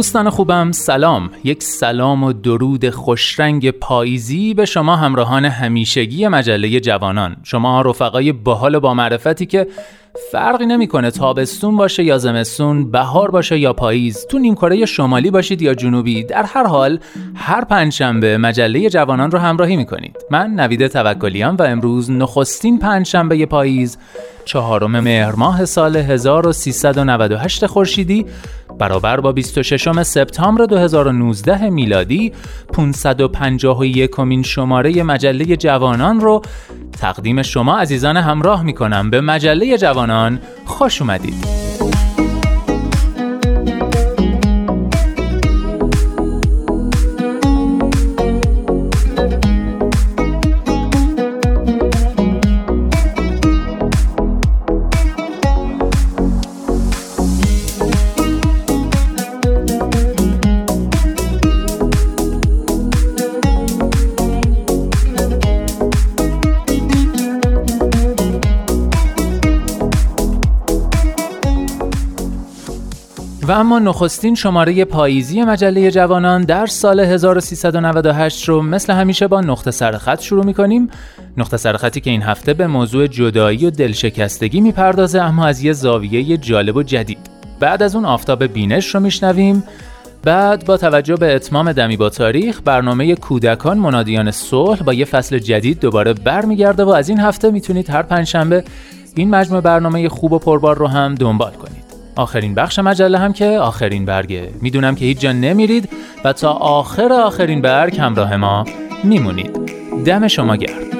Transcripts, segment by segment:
دوستان خوبم سلام. یک سلام و درود خوشرنگ پاییزی به شما همراهان همیشگی مجله جوانان. شما رفقای باحال با معرفتی که فرقی نمی‌کنه تابستون باشه یا زمستون بهار باشه یا پاییز. تو نیمکره شمالی باشید یا جنوبی در هر حال هر پنجشنبه مجله جوانان رو همراهی می‌کنید. من نوید توکلیام و امروز نخستین پنجشنبه پاییز چهارم مهر ماه سال 1398 خورشیدی برابر با 26 سپتامبر 2019 میلادی 551 کمین شماره مجله جوانان رو تقدیم شما عزیزان همراه می کنم به مجله جوانان خوش اومدید. و اما نخستین شماره پاییزی مجله جوانان در سال 1398 رو مثل همیشه با نقطه سرخط شروع می کنیم نقطه سرخطی که این هفته به موضوع جدایی و دلشکستگی می‌پردازه اما از یه زاویه جالب و جدید. بعد از اون آفتاب بینش رو میشنویم. بعد با توجه به اتمام دمی با تاریخ برنامه کودکان منادیان صلح با یه فصل جدید دوباره برمیگرده و از این هفته می‌تونید هر پنجشنبه این مجموعه برنامه خوب و پربار رو هم دنبال کنید. آخرین بخش مجله هم که آخرین برگه. می‌دونم که هیچ جا نمیرید و تا آخر آخرین برگ همراه ما میمونید. دم شما گرد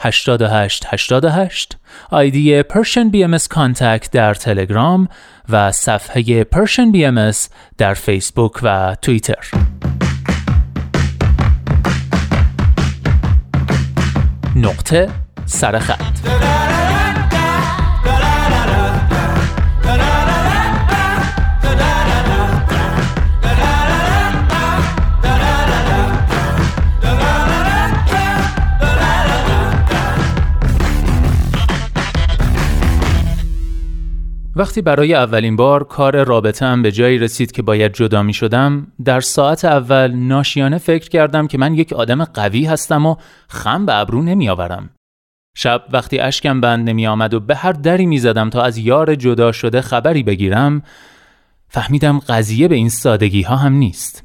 88 88 ID بی ام contact در تلگرام و صفحه بی ام در فیسبوک و توییتر. نقطه سرخط وقتی برای اولین بار کار رابطه هم به جایی رسید که باید جدا می شدم در ساعت اول ناشیانه فکر کردم که من یک آدم قوی هستم و خم به ابرو نمی آورم. شب وقتی اشکم بند نمی آمد و به هر دری می زدم تا از یار جدا شده خبری بگیرم فهمیدم قضیه به این سادگی ها هم نیست.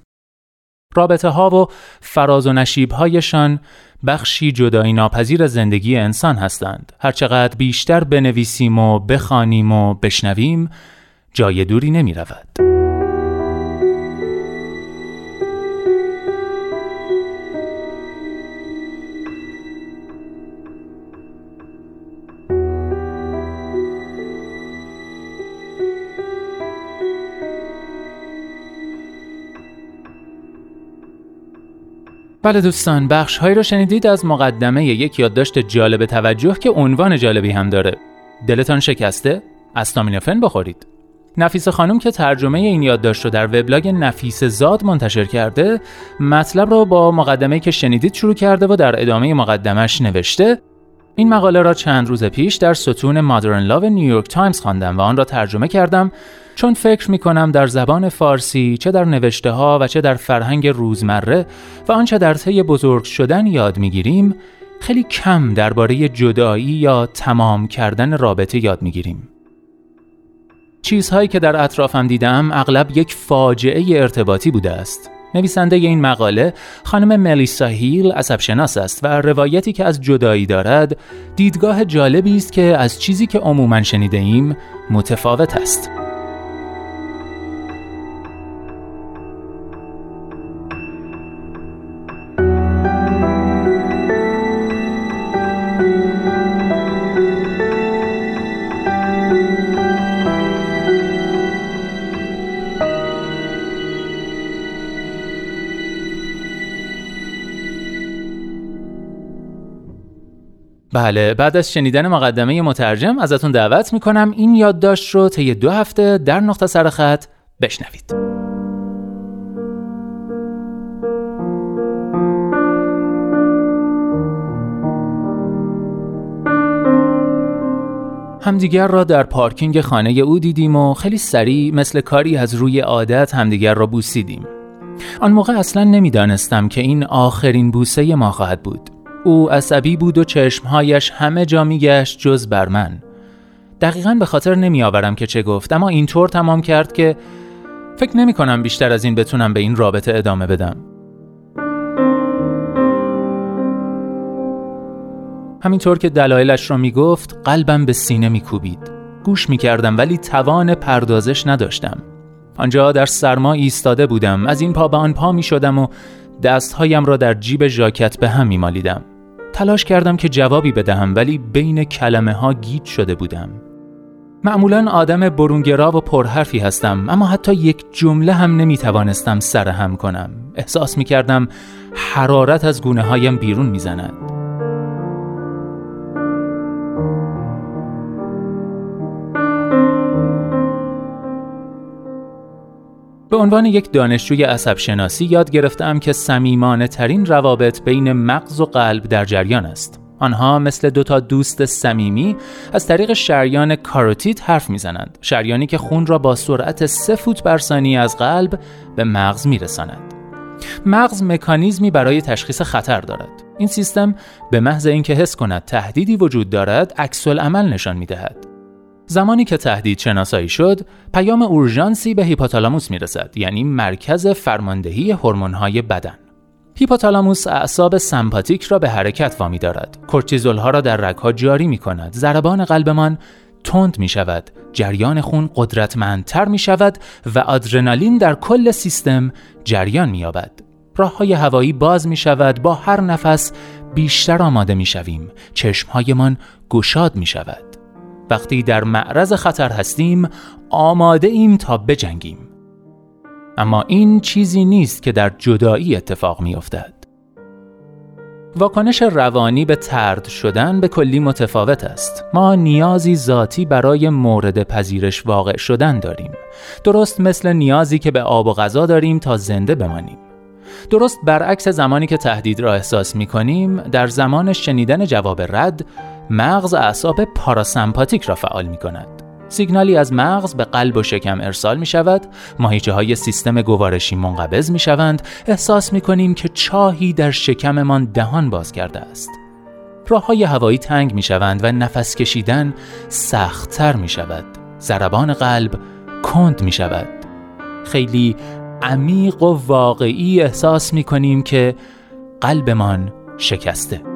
رابطه ها و فراز و نشیب هایشان بخشی جدایی ناپذیر زندگی انسان هستند. هرچقدر بیشتر بنویسیم و بخوانیم و بشنویم جای دوری نمی رود. بله دوستان بخش هایی رو شنیدید از مقدمه یک یادداشت جالب توجه که عنوان جالبی هم داره. دلتان شکسته؟ استامینوفن بخورید. نفیس خانم که ترجمه این یادداشت رو در وبلاگ نفیس زاد منتشر کرده مطلب رو با مقدمه که شنیدید شروع کرده و در ادامه مقدمش نوشته این مقاله را چند روز پیش در ستون Modern Love نیویورک تایمز خواندم و آن را ترجمه کردم چون فکر می کنم در زبان فارسی چه در نوشته ها و چه در فرهنگ روزمره و آنچه در طی بزرگ شدن یاد می گیریم خیلی کم درباره جدایی یا تمام کردن رابطه یاد می گیریم. چیزهایی که در اطرافم دیدم اغلب یک فاجعه ارتباطی بوده است. نویسنده این مقاله خانم ملیسا هیل عصبشناس است و روایتی که از جدایی دارد دیدگاه جالبی است که از چیزی که عموما شنیده ایم متفاوت است. بله بعد از شنیدن مقدمه مترجم ازتون دعوت می‌کنم این یادداشت رو طی دو هفته در نقطه سرخط بشنوید همدیگر را در پارکینگ خانه او دیدیم و خیلی سریع مثل کاری از روی عادت همدیگر را بوسیدیم. آن موقع اصلا نمی‌دانستم که این آخرین بوسه ما خواهد بود. او عصبی بود و چشمهایش همه جا میگشت جز بر من. دقیقا به خاطر نمیآورم که چه گفت اما اینطور تمام کرد که فکر نمی کنم بیشتر از این بتونم به این رابطه ادامه بدم. همینطور که دلایلش را می‌گفت قلبم به سینه میکوبید. گوش می‌کردم ولی توان پردازش نداشتم. آنجا در سرما ایستاده بودم از این پا به آن پا می شدم و دستهایم را در جیب ژاکت به هم می مالیدم. تلاش کردم که جوابی بدهم ولی بین کلمه ها گیج شده بودم. معمولا آدم برونگرا و پرحرفی هستم اما حتی یک جمله هم نمی توانستم سرهم کنم. احساس می کردم حرارت از گونه هایم بیرون می زند. به عنوان یک دانشجوی عصب شناسی یاد گرفتم که سمیمانه ترین روابط بین مغز و قلب در جریان است. آنها مثل دو تا دوست صمیمی از طریق شریان کاروتید حرف می‌زنند. شریانی که خون را با سرعت سه فوت بر ثانیه از قلب به مغز میرساند. مغز مکانیزمی برای تشخیص خطر دارد. این سیستم به محض اینکه حس کند تهدیدی وجود دارد، عکس عمل نشان می‌دهد. زمانی که تهدید شناسایی شد، پیام اورژانسی به هیپوتالاموس می‌رسد، یعنی مرکز فرماندهی هورمون‌های بدن. هیپوتالاموس اعصاب سمپاتیک را به حرکت وامی دارد. کورتیزول ها را در رگها جاری می کند. ضربان قلبمان تند می شود. جریان خون قدرتمندتر می شود و آدرنالین در کل سیستم جریان می یابد. راه های هوایی باز می شود. با هر نفس بیشتر آماده می شویم. چشمهایمان گشاد می شود. وقتی در معرض خطر هستیم آماده ایم تا بجنگیم اما این چیزی نیست که در جدایی اتفاق می افتد. واکنش روانی به ترد شدن به کلی متفاوت است. ما نیازی ذاتی برای مورد پذیرش واقع شدن داریم. درست مثل نیازی که به آب و غذا داریم تا زنده بمانیم. درست برعکس زمانی که تهدید را احساس می کنیم، در زمان شنیدن جواب رد، مغز اعصاب پاراسمپاتیک را فعال می کند. سیگنالی از مغز به قلب و شکم ارسال می شود ماهیچه های سیستم گوارشی منقبض می شوند احساس می کنیم که چاهی در شکممان دهان باز کرده است. راه های هوایی تنگ می شوند و نفس کشیدن سختتر می شود ضربان قلب کند می شود خیلی عمیق و واقعی احساس می کنیم که قلبمان شکسته.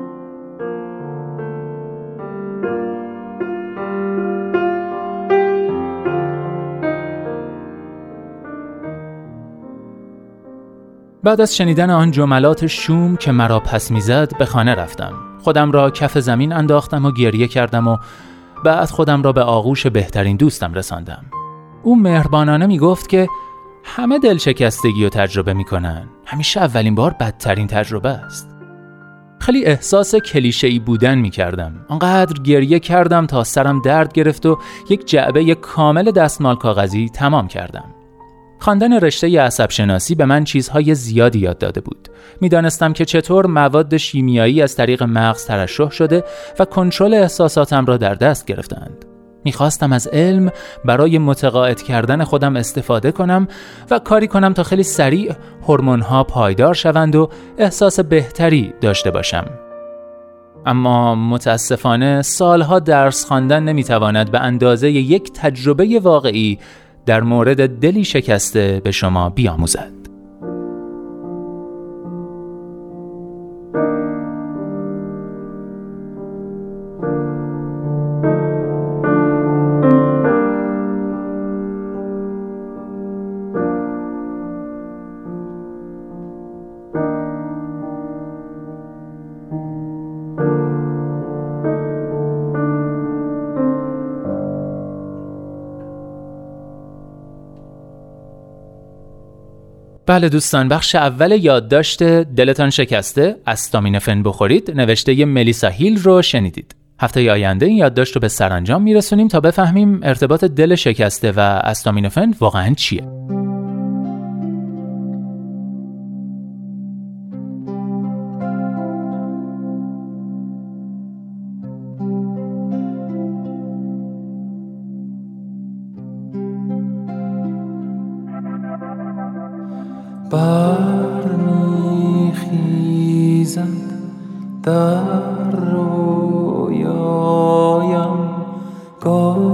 بعد از شنیدن آن جملات شوم که مرا پس می‌زد به خانه رفتم. خودم را کف زمین انداختم و گریه کردم و بعد خودم را به آغوش بهترین دوستم رساندم. او مهربانانه می گفت که همه دل شکستگی رو تجربه می‌کنن. همیشه اولین بار بدترین تجربه است. خیلی احساس کلیشه‌ای بودن می‌کردم. آنقدر گریه کردم تا سرم درد گرفت و یک جعبه کامل دستمال کاغذی تمام کردم. خواندن رشته عصب شناسی به من چیزهای زیادی یاد داده بود. می‌دانستم که چطور مواد شیمیایی از طریق مغز ترشح شده و کنترل احساساتم را در دست گرفتند. می‌خواستم از علم برای متقاعد کردن خودم استفاده کنم و کاری کنم تا خیلی سریع ها پایدار شوند و احساس بهتری داشته باشم. اما متاسفانه سالها درس خواندن نمی‌تواند به اندازه یک تجربه واقعی در مورد دلی شکسته به شما بیاموزد. بله دوستان بخش اول یادداشت دلتان شکسته استامینوفن بخورید نوشته ملیسا هیل رو شنیدید. هفته آینده این یادداشت رو به سرانجام میرسونیم تا بفهمیم ارتباط دل شکسته و استامینوفن واقعا چیه. برمیخیزد در رویایم. گاهی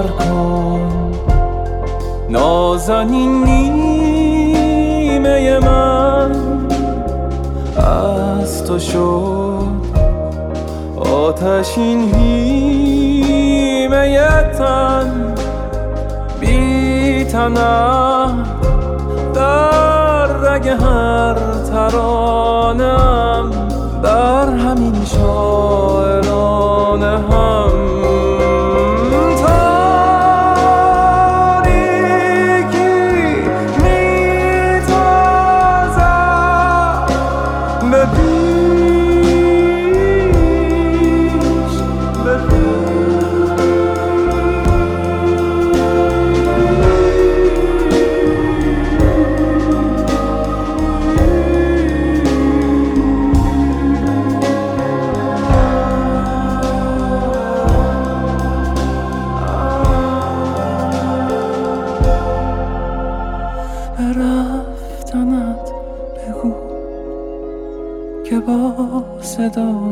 باور کن. نازنین نیمه من از تو شد. آتشین هیمه تن بی در رگ هر ترانم در همین شاعران هم. با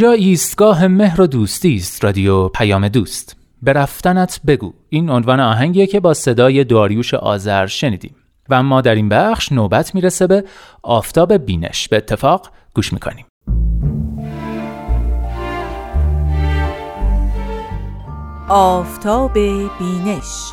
اینجا ایستگاه مهر و دوستی است رادیو پیام دوست. به رفتنت بگو. این عنوان آهنگیه که با صدای داریوش آذر شنیدیم. و اما در این بخش نوبت می‌رسه به آفتاب بینش. به اتفاق گوش می‌کنیم. آفتاب بینش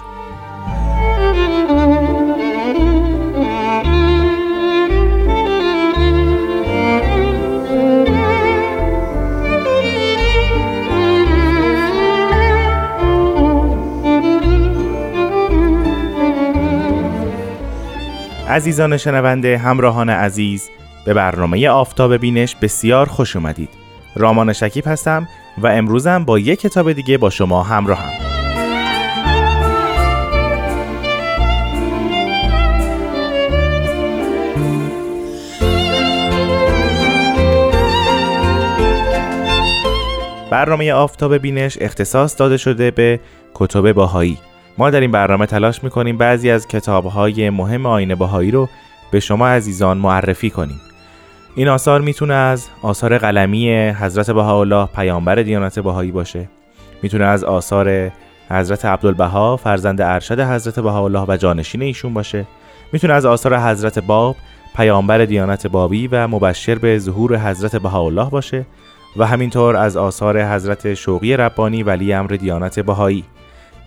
عزیزان شنونده همراهان عزیز به برنامه آفتاب بینش بسیار خوش اومدید. رامان شکیب هستم و امروزم با یک کتاب دیگه با شما همراهم. برنامه آفتاب بینش اختصاص داده شده به کتب باهایی ما در این برنامه تلاش می‌کنیم بعضی از کتابهای مهم آین باهایی رو به شما عزیزان معرفی کنیم. این آثار می‌تونه از آثار قلمی حضرت بهاءالله پیامبر دیانت بهایی باشه. می‌تونه از آثار حضرت عبدالبها فرزند ارشد حضرت بهاءالله و جانشین ایشون باشه. می‌تونه از آثار حضرت باب پیامبر دیانت بابی و مبشر به ظهور حضرت بهاءالله باشه و همینطور از آثار حضرت شوقی ربانی ولی امر دیانت بهایی.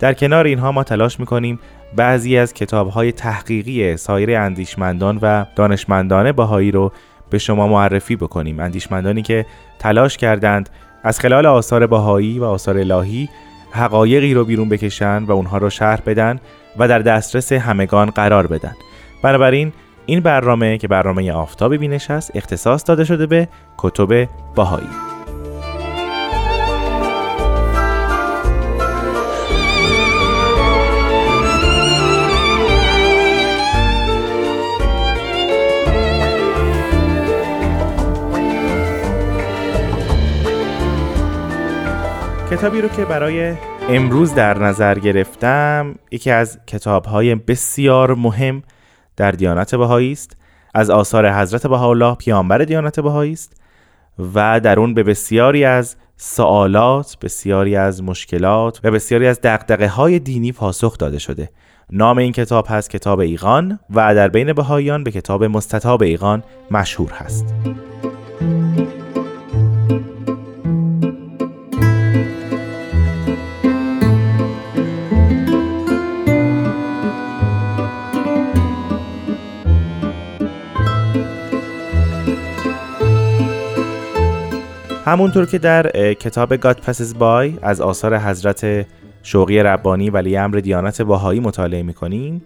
در کنار اینها ما تلاش می‌کنیم بعضی از کتابهای تحقیقی سایر اندیشمندان و دانشمندان بهایی رو به شما معرفی بکنیم. اندیشمندانی که تلاش کردند از خلال آثار بهایی و آثار الهی حقایقی رو بیرون بکشن و اونها رو شرح بدن و در دسترس همگان قرار بدن. بنابراین این برنامه که برنامه آفتاب بینش است اختصاص داده شده به کتب بهایی. کتابی رو که برای امروز در نظر گرفتم یکی از کتابهای بسیار مهم در دیانت بهایی است. از آثار حضرت بهاءالله پیامبر دیانت بهایی است و در اون به بسیاری از سوالات، بسیاری از مشکلات و بسیاری از دقدقه های دینی پاسخ داده شده. نام این کتاب هست کتاب ایقان و در بین بهاییان به کتاب مستطاب ایقان مشهور هست. همونطور که در کتاب God Passes By از آثار حضرت شوقی ربانی ولی امر دیانت باهایی مطالعه می‌کنیم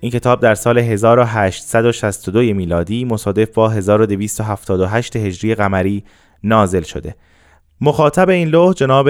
این کتاب در سال 1862 میلادی مصادف با 1278 هجری قمری نازل شده. مخاطب این لوح جناب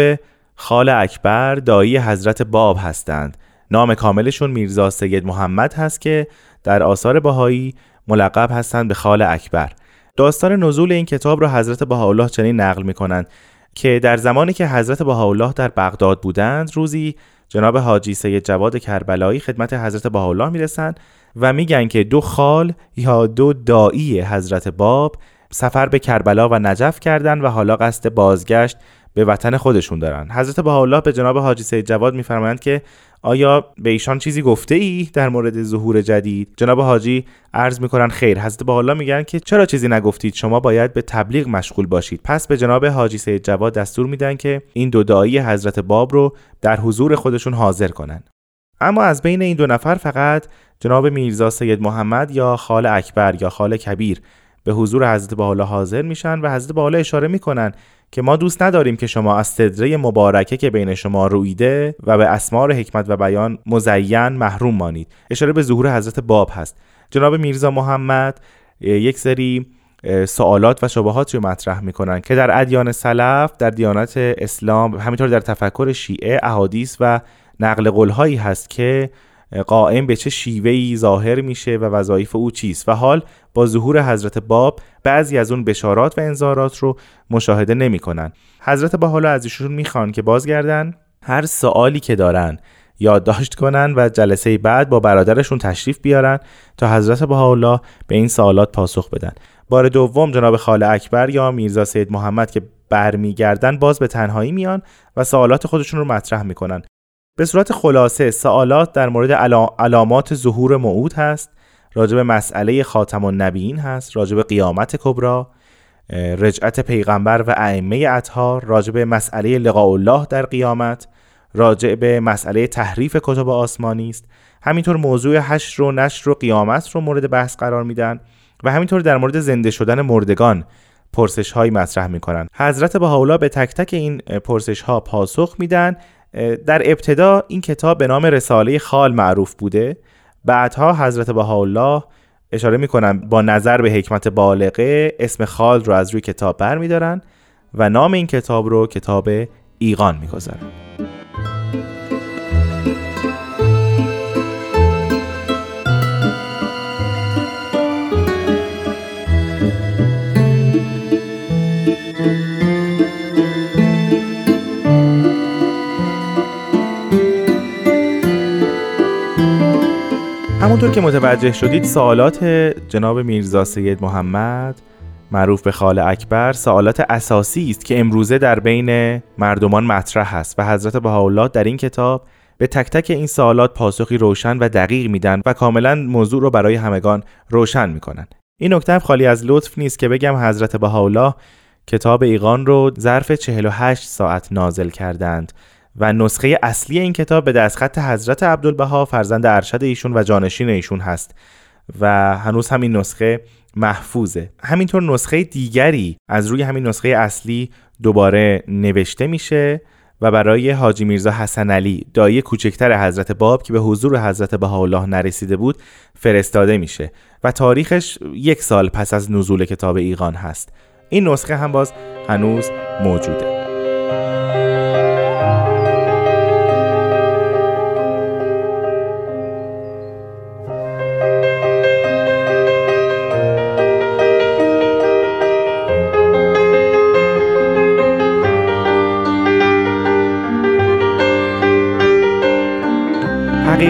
خال اکبر دایی حضرت باب هستند. نام کاملشون میرزا سید محمد هست که در آثار بهایی ملقب هستند به خال اکبر. داستان نزول این کتاب را حضرت بهاءالله چنین نقل می کنند که در زمانی که حضرت بهاءالله در بغداد بودند روزی جناب حاجی سید جواد کربلایی خدمت حضرت بهاءالله می‌رسند و میگن که دو خال یا دو دایی حضرت باب سفر به کربلا و نجف کردند و حالا قصد بازگشت به وطن خودشون دارن. حضرت بهاءالله به جناب حاجی سید جواد میفرمایند که آیا به ایشان چیزی گفته ای در مورد ظهور جدید؟ جناب حاجی عرض می‌کنن خیر. حضرت بهاءالله میگن که چرا چیزی نگفتید؟ شما باید به تبلیغ مشغول باشید. پس به جناب حاجی سید جواد دستور میدن که این دو دایی حضرت باب رو در حضور خودشون حاضر کنن اما از بین این دو نفر فقط جناب میرزا سید محمد یا خال اکبر یا خال کبیر به حضور حضرت بحالا حاضر میشن و حضرت بحالا اشاره می‌کنن که ما دوست نداریم که شما از صدره مبارکه که بین شما رویده و به اسمار حکمت و بیان مزین محروم مانید. اشاره به ظهور حضرت باب هست. جناب میرزا محمد یک سری سوالات و شبهات رو مطرح می‌کنن که در ادیان سلف در دیانت اسلام همینطور در تفکر شیعه احادیث و نقل قولهایی هست که قائم به چه شیوهی ظاهر میشه و وظایف او چیست. و حال با ظهور حضرت باب بعضی از اون بشارات و انذارات رو مشاهده نمی‌کنن. حضرت با حالا از ایشون می‌خوان که بازگردن. هر سوالی که دارن یادداشت کنن و جلسه بعد با برادرشون تشریف بیارن تا حضرت بهاءالله به این سوالات پاسخ بدن. بار دوم جناب خاله اکبر یا میرزا سید محمد که برمیگردن باز به تنهایی میان و سوالات خودشون رو مطرح می‌کنن. به صورت خلاصه سوالات در مورد علامات ظهور موعود هست راجع به مسئله خاتم النبیین هست راجع به قیامت کبرا رجعت پیغمبر و ائمه اطهار راجع به مسئله لقاء الله در قیامت راجع به مسئله تحریف کتب آسمانی است. همینطور موضوع حشر و نشر و قیامت رو مورد بحث قرار میدن و همینطور در مورد زنده شدن مردگان پرسش هایی مطرح می‌کنن. حضرت بهاءالله به تک تک این پرسش ها پاسخ میدن. در ابتدا این کتاب به نام رساله خال معروف بوده. بعدها حضرت بهاءالله اشاره می‌کنن با نظر به حکمت بالغه اسم خال رو از روی کتاب برمیدارن و نام این کتاب رو کتاب ایقان می‌گذارن. همونطور که متوجه شدید سوالات جناب میرزا سید محمد معروف به خال اکبر سوالات اساسی است که امروزه در بین مردمان مطرح است و حضرت بهاءالله در این کتاب به تک تک این سوالات پاسخی روشن و دقیق میدن و کاملا موضوع رو برای همگان روشن می‌کنن. این نکته خالی از لطف نیست که بگم حضرت بهاءالله کتاب ایقان رو ظرف 48 ساعت نازل کردند. و نسخه اصلی این کتاب به دستخط حضرت عبدالبها فرزند ارشد ایشون و جانشین ایشون هست و هنوز همین نسخه محفوظه. همینطور نسخه دیگری از روی همین نسخه اصلی دوباره نوشته میشه و برای حاجی میرزا حسن علی دایی کوچکتر حضرت باب که به حضور حضرت بهاءالله نرسیده بود فرستاده میشه و تاریخش یک سال پس از نزول کتاب ایقان هست. این نسخه هم باز هنوز موجوده.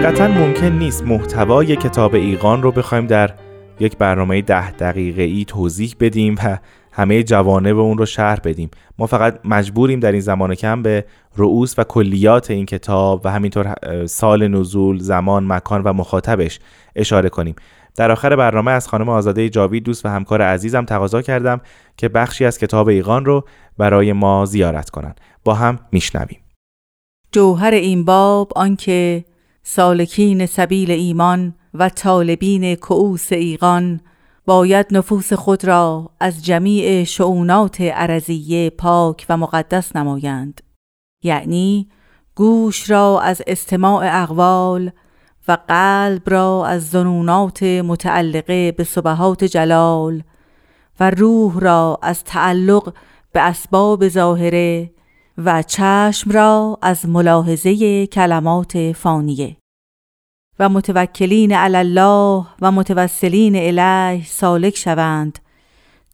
حقیقتا ممکن نیست محتوای کتاب ایقان رو بخوایم در یک برنامه ده دقیقه ای توضیح بدیم و همه جوانب اون رو شرح بدیم. ما فقط مجبوریم در این زمان کم به رؤوس و کلیات این کتاب و همینطور سال نزول زمان مکان و مخاطبش اشاره کنیم. در آخر برنامه از خانم آزاده جاوید دوست و همکار عزیزم تقاضا کردم که بخشی از کتاب ایقان رو برای ما زیارت کنن. با هم میشنویم. جوهر این باب آنکه سالکین سبیل ایمان و طالبین کعوس ایقان باید نفوس خود را از جمیع شعونات عرضیه پاک و مقدس نمایند. یعنی گوش را از استماع اقوال و قلب را از ظنونات متعلقه به صبحات جلال و روح را از تعلق به اسباب ظاهره و چشم را از ملاحظه کلمات فانیه. و متوکلین علی الله و متوسلین الیه سالک شوند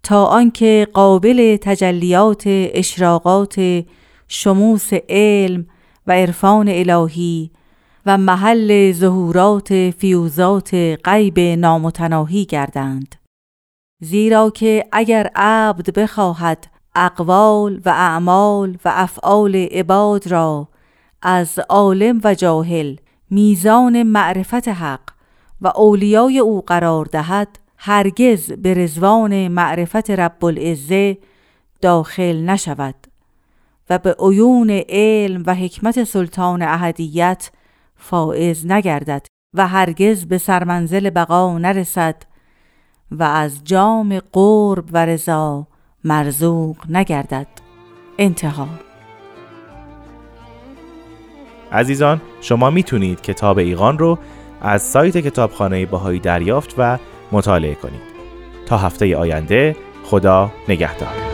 تا آنکه قابل تجلیات اشراقات شموس علم و عرفان الهی و محل ظهورات فیوزات غیب نامتناهی گردند. زیرا که اگر عبد بخواهد اقوال و اعمال و افعال عباد را از عالم و جاهل میزان معرفت حق و اولیای او قرار دهد هرگز به رزوان معرفت رب العزه داخل نشود و به عیون علم و حکمت سلطان احدیت فائز نگردد و هرگز به سرمنزل بقا نرسد و از جام قرب و رضا مرزوق نگردد. انتها. عزیزان شما می‌تونید کتاب ایقان رو از سایت کتابخانه باهایی دریافت و مطالعه کنید. تا هفته آینده خدا نگهدار.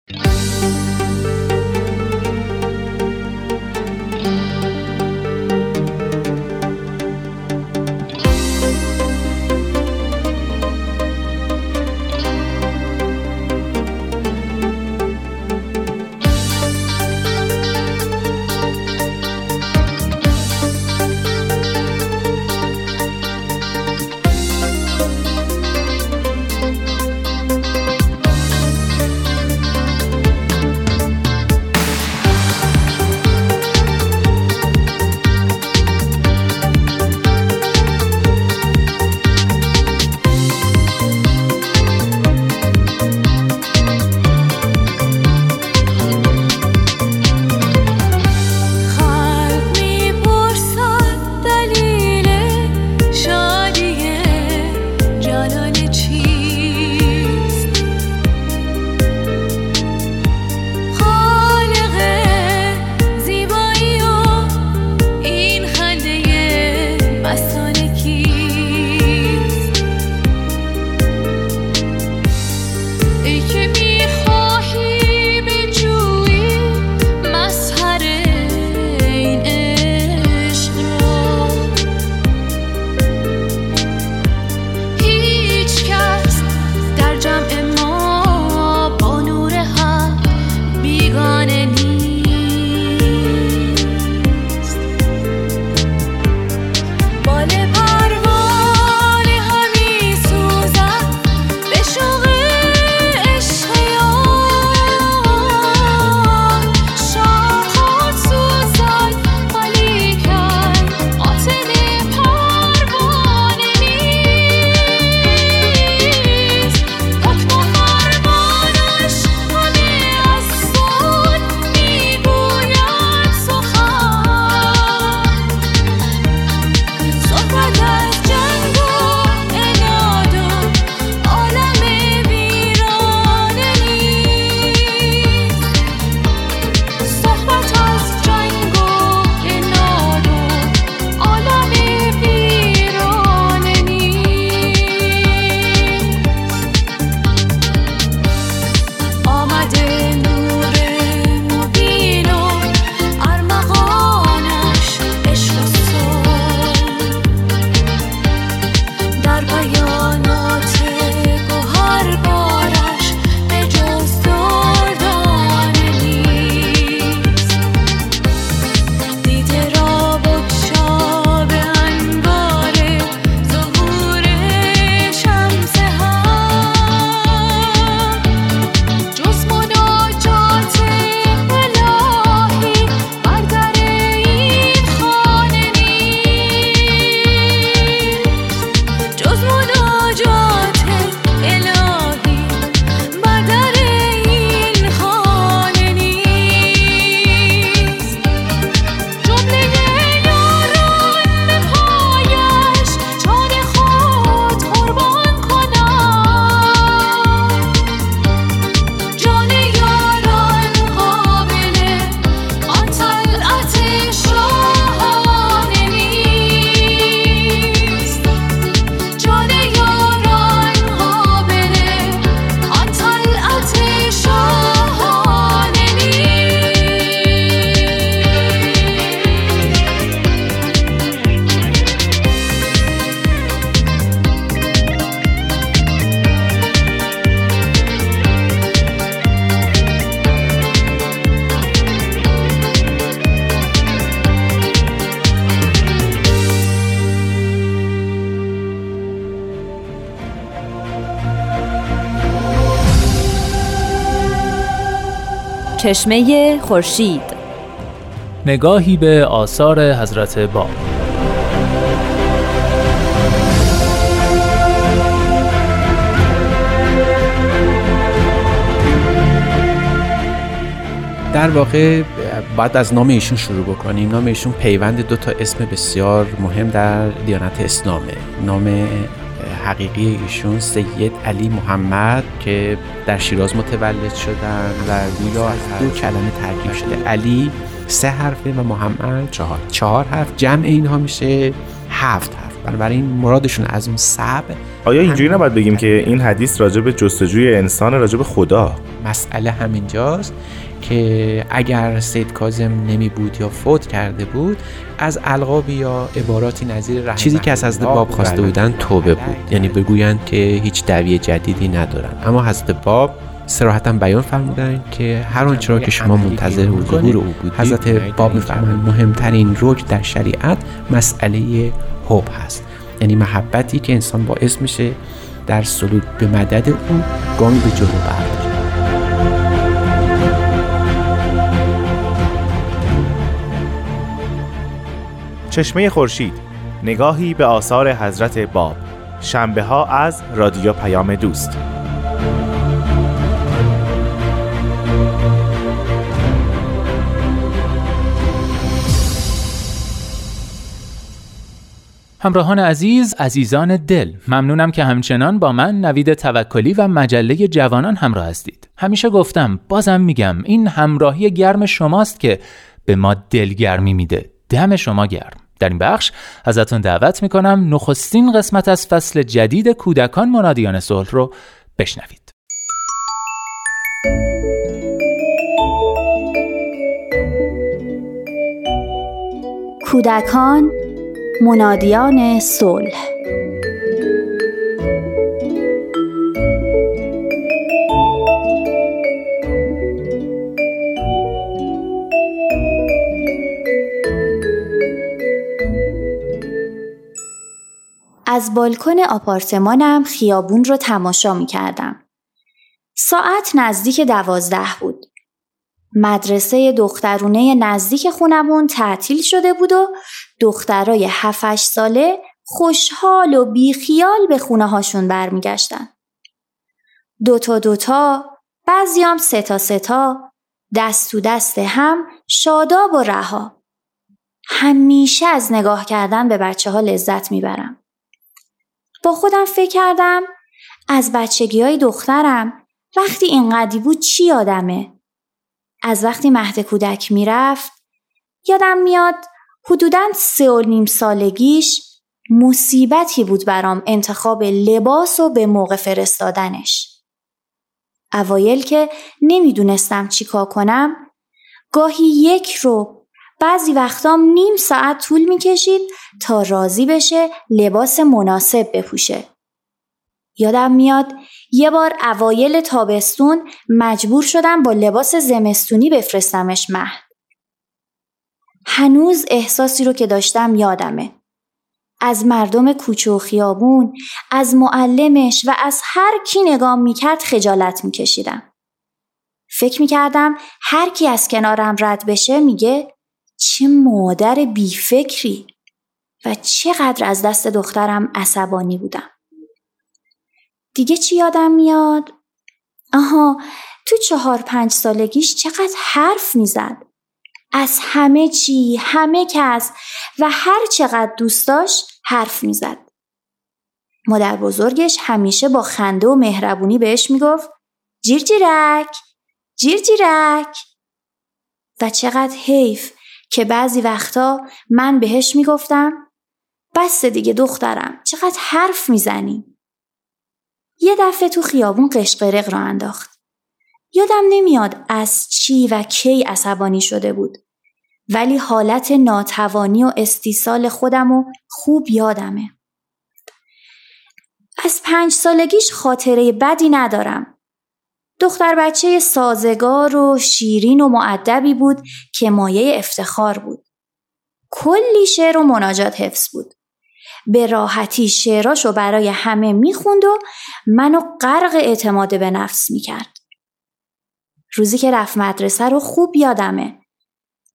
چشمه خورشید. نگاهی به آثار حضرت باب در واقع باید از نام ایشون شروع بکنیم. نام ایشون پیوند دو تا اسم بسیار مهم در دیانت اسلامه. نام حقیقی ایشون سید علی محمد که در شیراز متولد شدن و گویا از دو کلمه ترکیب شده علی سه حرفه و محمد چهار. چهار حرف. جمع اینها میشه هفت حرف. بنابراین مرادشون از اون سب آیا اینجوری نباید بگیم که این حدیث راجع به جستجوی انسان راجع به خدا؟ مسئله همینجاست. که اگر سید کازم نمی بود یا فوت کرده بود از القاب یا عباراتی نظیر چیزی که از حضرت باب خواسته. بودن توبه بود. یعنی بگویند که هیچ دعوی جدیدی ندارن. اما حضرت باب سراحتا بیان فرمودن که هر آنچه را که شما منتظر و ظهور او بودید حضرت باب میفرمایند مهمترین رکن در شریعت مسئله حب هست. یعنی محبتی که انسان باعث میشه در سلوک به مدد او گامی به جلو برداره چشمه خورشید نگاهی به آثار حضرت باب. شنبه ها از رادیو پیام دوست. همراهان عزیز عزیزان دل ممنونم که همچنان با من نوید توکلی و مجله جوانان همراه هستید. همیشه گفتم بازم میگم این همراهی گرم شماست که به ما دلگرمی میده. دم شما گرم. در این بخش ازتون دعوت می‌کنم نخستین قسمت از فصل جدید کودکان منادیان صلح رو بشنوید. کودکان منادیان صلح از بالکن آپارتمانم خیابون رو تماشا می کردم. ساعت نزدیک دوازده بود. مدرسه دخترونه نزدیک خونمون تعطیل شده بود و دخترای 7 ساله خوشحال و بیخیال به خونه هاشون برمیگشتن. دوتا دوتا، بعضیام سه تا سه تا، دست تو دست هم شاداب و رها. همیشه از نگاه کردن به بچه ها لذت می‌برم. با خودم فکر کردم از بچگی های دخترم وقتی اینقدی بود چی یادمه؟ از وقتی مهد کودک می‌رفت یادم میاد حدوداً سه و نیم سالگیش مصیبتی بود برام انتخاب لباس و به موقع فرستادنش. اوایل که نمی‌دونستم چیکار کنم گاهی یک رو بعضی وقتام نیم ساعت طول می‌کشید تا راضی بشه لباس مناسب بپوشه. یادم میاد یه بار اوایل تابستون مجبور شدم با لباس زمستونی بفرستمش مهد. هنوز احساسی رو که داشتم یادمه. از مردم کوچه و خیابون، از معلمش و از هر کی نگاه می‌کرد خجالت میکشیدم. فکر می‌کردم هر کی از کنارم رد بشه میگه چه مادر بیفکری و چقدر از دست دخترم عصبانی بودم. دیگه چی یادم میاد؟ آها تو چهار پنج سالگیش چقدر حرف می‌زد. از همه چی، همه کس و هر چقدر دوست داشت حرف می‌زد. مادر بزرگش همیشه با خنده و مهربونی بهش می‌گفت جیر جیرک، جیر جیرک. و چقدر حیف که بعضی وقتا من بهش می‌گفتم بس دیگه دخترم چقدر حرف می‌زنی. یه دفعه تو خیابون قشقرق را انداخت. یادم نمیاد از چی و کی عصبانی شده بود. ولی حالت ناتوانی و استیصال خودم و خوب یادمه. از پنج سالگیش خاطره بدی ندارم. دختر بچه سازگار و شیرین و معدبی بود که مایه افتخار بود. کلی شعر و مناجات حفظ بود. به راحتی شعراشو برای همه می‌خوند و منو غرق اعتماد به نفس می‌کرد. روزی که رفت مدرسه رو خوب یادمه.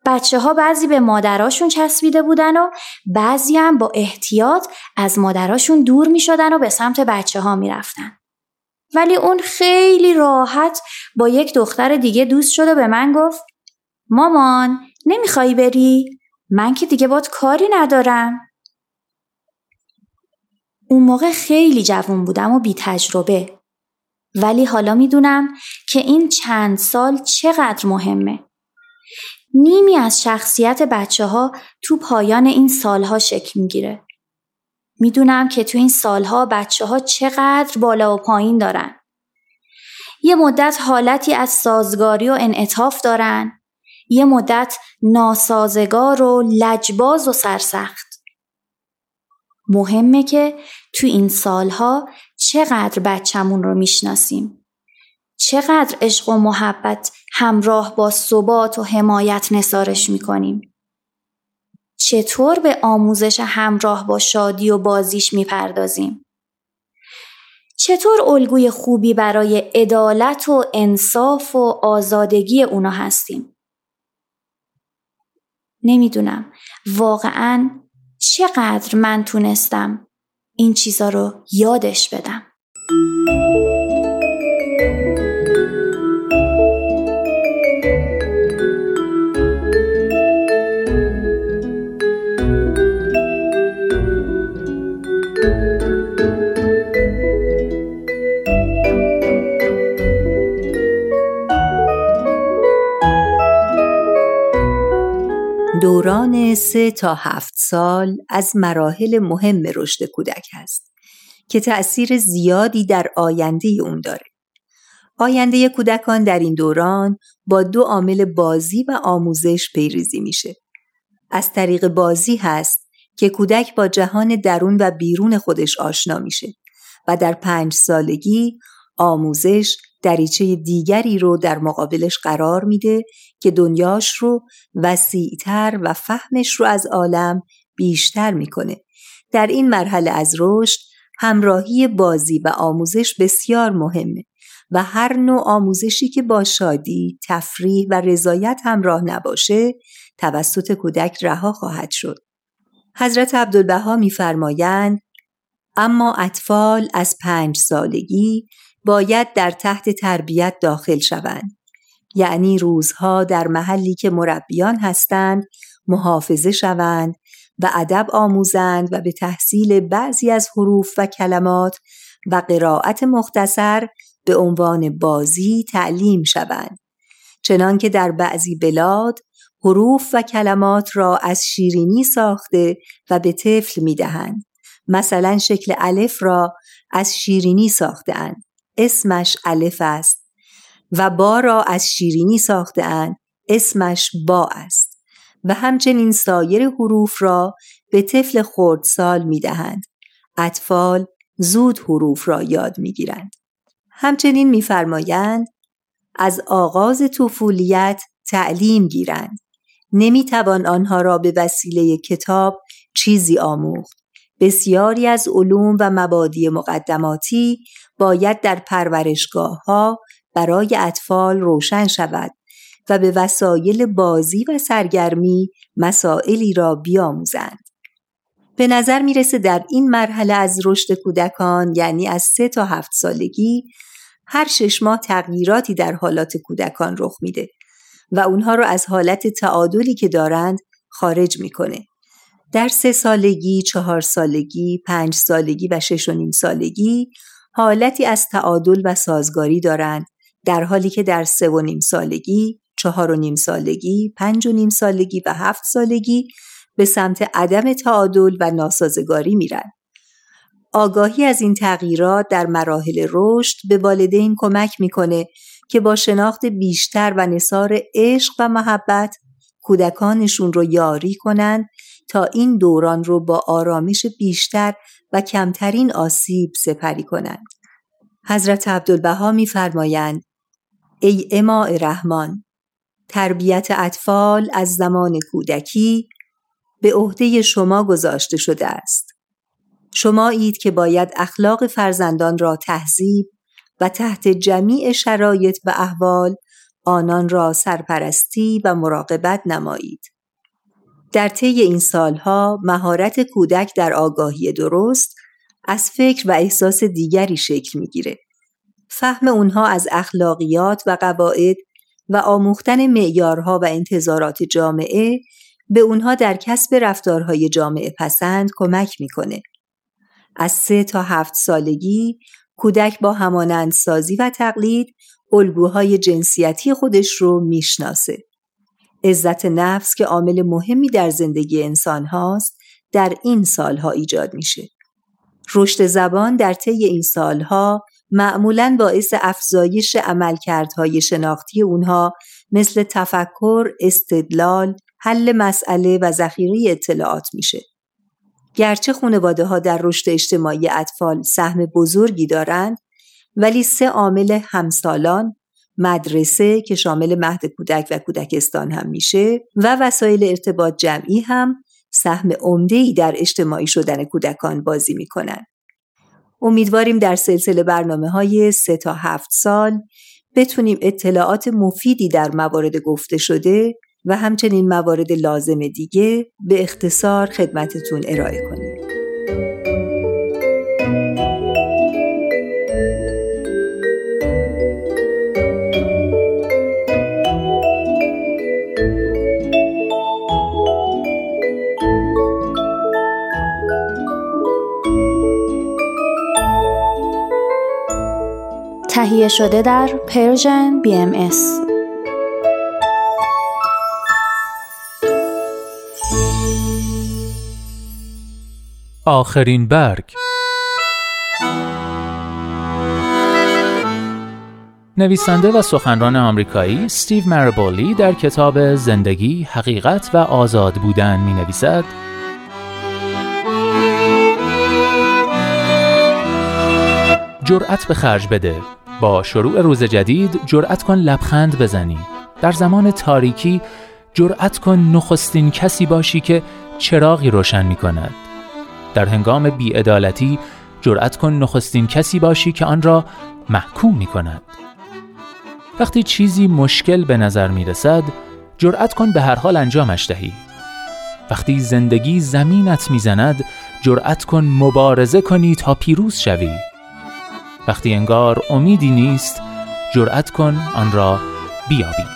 بچه ها بعضی به مادراشون چسبیده بودن و بعضی هم با احتیاط از مادراشون دور می شدن و به سمت بچه ها می رفتن. ولی اون خیلی راحت با یک دختر دیگه دوست شد و به من گفت مامان نمیخوایی بری؟ من که دیگه باد کاری ندارم. اون موقع خیلی جوان بودم و بی تجربه. ولی حالا می‌دونم که این چند سال چقدر مهمه. نیمی از شخصیت بچه ها تو پایان این سالها شکل می‌گیره. می‌دونم که تو این سالها بچه ها چقدر بالا و پایین دارن. یه مدت حالتی از سازگاری و انعطاف دارن. یه مدت ناسازگار و لجباز و سرسخت. مهمه که تو این سالها چقدر بچمون رو می‌شناسیم. چقدر عشق و محبت همراه با ثبات و حمایت نثارش می‌کنیم. چطور به آموزش همراه با شادی و بازیش می‌پردازیم؟ چطور الگوی خوبی برای عدالت و انصاف و آزادگی اونا هستیم؟ نمی‌دونم واقعا چقدر من تونستم این چیزا رو یادش بدم. دوران سه تا هفت سال از مراحل مهم رشد کودک است که تأثیر زیادی در آینده اون داره. آینده کودکان در این دوران با دو عامل بازی و آموزش پیریزی میشه. از طریق بازی هست که کودک با جهان درون و بیرون خودش آشنا میشه و در پنج سالگی آموزش دریچه دیگری رو در مقابلش قرار میده که دنیاش رو وسیعتر و فهمش رو از عالم بیشتر می‌کنه. در این مرحله از رشد همراهی بازی و آموزش بسیار مهمه و هر نوع آموزشی که با شادی، تفریح و رضایت همراه نباشه توسط کودک رها خواهد شد. حضرت عبدالبها میفرمایند اما اطفال از پنج سالگی باید در تحت تربیت داخل شوند. یعنی روزها در محلی که مربیان هستند محافظه شوند و ادب آموزند و به تحصیل بعضی از حروف و کلمات و قرائت مختصر به عنوان بازی تعلیم شوند. چنانکه در بعضی بلاد حروف و کلمات را از شیرینی ساخته و به طفل می دهند. مثلا شکل الف را از شیرینی ساختهاند. اسمش الف است و با را از شیرینی ساختهاند. اسمش با است و همچنین سایر حروف را به طفل خردسال می دهند. اطفال زود حروف را یاد می گیرند. همچنین میفرمایند از آغاز طفولیت تعلیم گیرند. نمی توان آنها را به وسیله کتاب چیزی آموخت. بسیاری از علوم و مبادی مقدماتی باید در پرورشگاه ها برای اطفال روشن شود و به وسایل بازی و سرگرمی مسائلی را بیاموزند. به نظر می‌رسه در این مرحله از رشد کودکان یعنی از سه تا هفت سالگی هر شش ماه تغییراتی در حالات کودکان رخ میده و اونها رو از حالت تعادلی که دارند خارج می‌کنه. در سه سالگی، چهار سالگی، پنج سالگی و شش و نیم سالگی حالتی از تعادل و سازگاری دارند در حالی که در سه و نیم سالگی، چهار و نیم سالگی، پنج و نیم سالگی و هفت سالگی به سمت عدم تعادل و ناسازگاری میرن. آگاهی از این تغییرات در مراحل رشد به والدین کمک می‌کنه که با شناخت بیشتر و نصار عشق و محبت کودکانشون رو یاری کنند تا این دوران رو با آرامش بیشتر و کمترین آسیب سپری کنند. حضرت عبدالبها میفرمایند ای اماع رحمان تربیت اطفال از زمان کودکی به عهده شما گذاشته شده است. شما اید که باید اخلاق فرزندان را تهذیب و تحت جمیع شرایط و احوال آنان را سرپرستی و مراقبت نمایید. در طی این سالها مهارت کودک در آگاهی درست از فکر و احساس دیگری شکل می‌گیره. فهم اونها از اخلاقیات و قواعد و آموختن معیارها و انتظارات جامعه به اونها در کسب رفتارهای جامعه پسند کمک می‌کنه. از سه تا هفت سالگی کودک با همانندسازی و تقلید الگوهای جنسیتی خودش رو می‌شناسه. عزت نفس که عامل مهمی در زندگی انسان هاست در این سالها ایجاد میشه. رشد زبان در طی این سالها معمولا باعث افزایش عملکردهای شناختی اونها مثل تفکر، استدلال، حل مسئله و ذخیره اطلاعات میشه. گرچه خانواده ها در رشد اجتماعی اطفال سهم بزرگی دارند ولی سه عامل همسالان مدرسه که شامل مهد کودک و کودکستان هم میشه و وسایل ارتباط جمعی هم سهم ای در اجتماعی شدن کودکان بازی می‌کنن. امیدواریم در سلسله برنامه های سه تا هفت سال بتونیم اطلاعات مفیدی در موارد گفته شده و همچنین موارد لازم دیگه به اختصار خدمتتون ارائه کنیم. تهیه شده در پرژن BMS آخرین برگ. نویسنده و سخنران آمریکایی استیو مربولی در کتاب زندگی، حقیقت و آزاد بودن می نویسد جرأت به خرج بده. با شروع روز جدید جرأت کن لبخند بزنی. در زمان تاریکی جرأت کن نخستین کسی باشی که چراغی روشن می کند در هنگام بیعدالتی جرأت کن نخستین کسی باشی که آن را محکوم می کند وقتی چیزی مشکل به نظر می رسد جرأت کن به هر حال انجامش دهی. وقتی زندگی زمینت می‌زند جرأت کن مبارزه کنی تا پیروز شوی. وقتی انگار امیدی نیست جرأت کن آن را بیابی.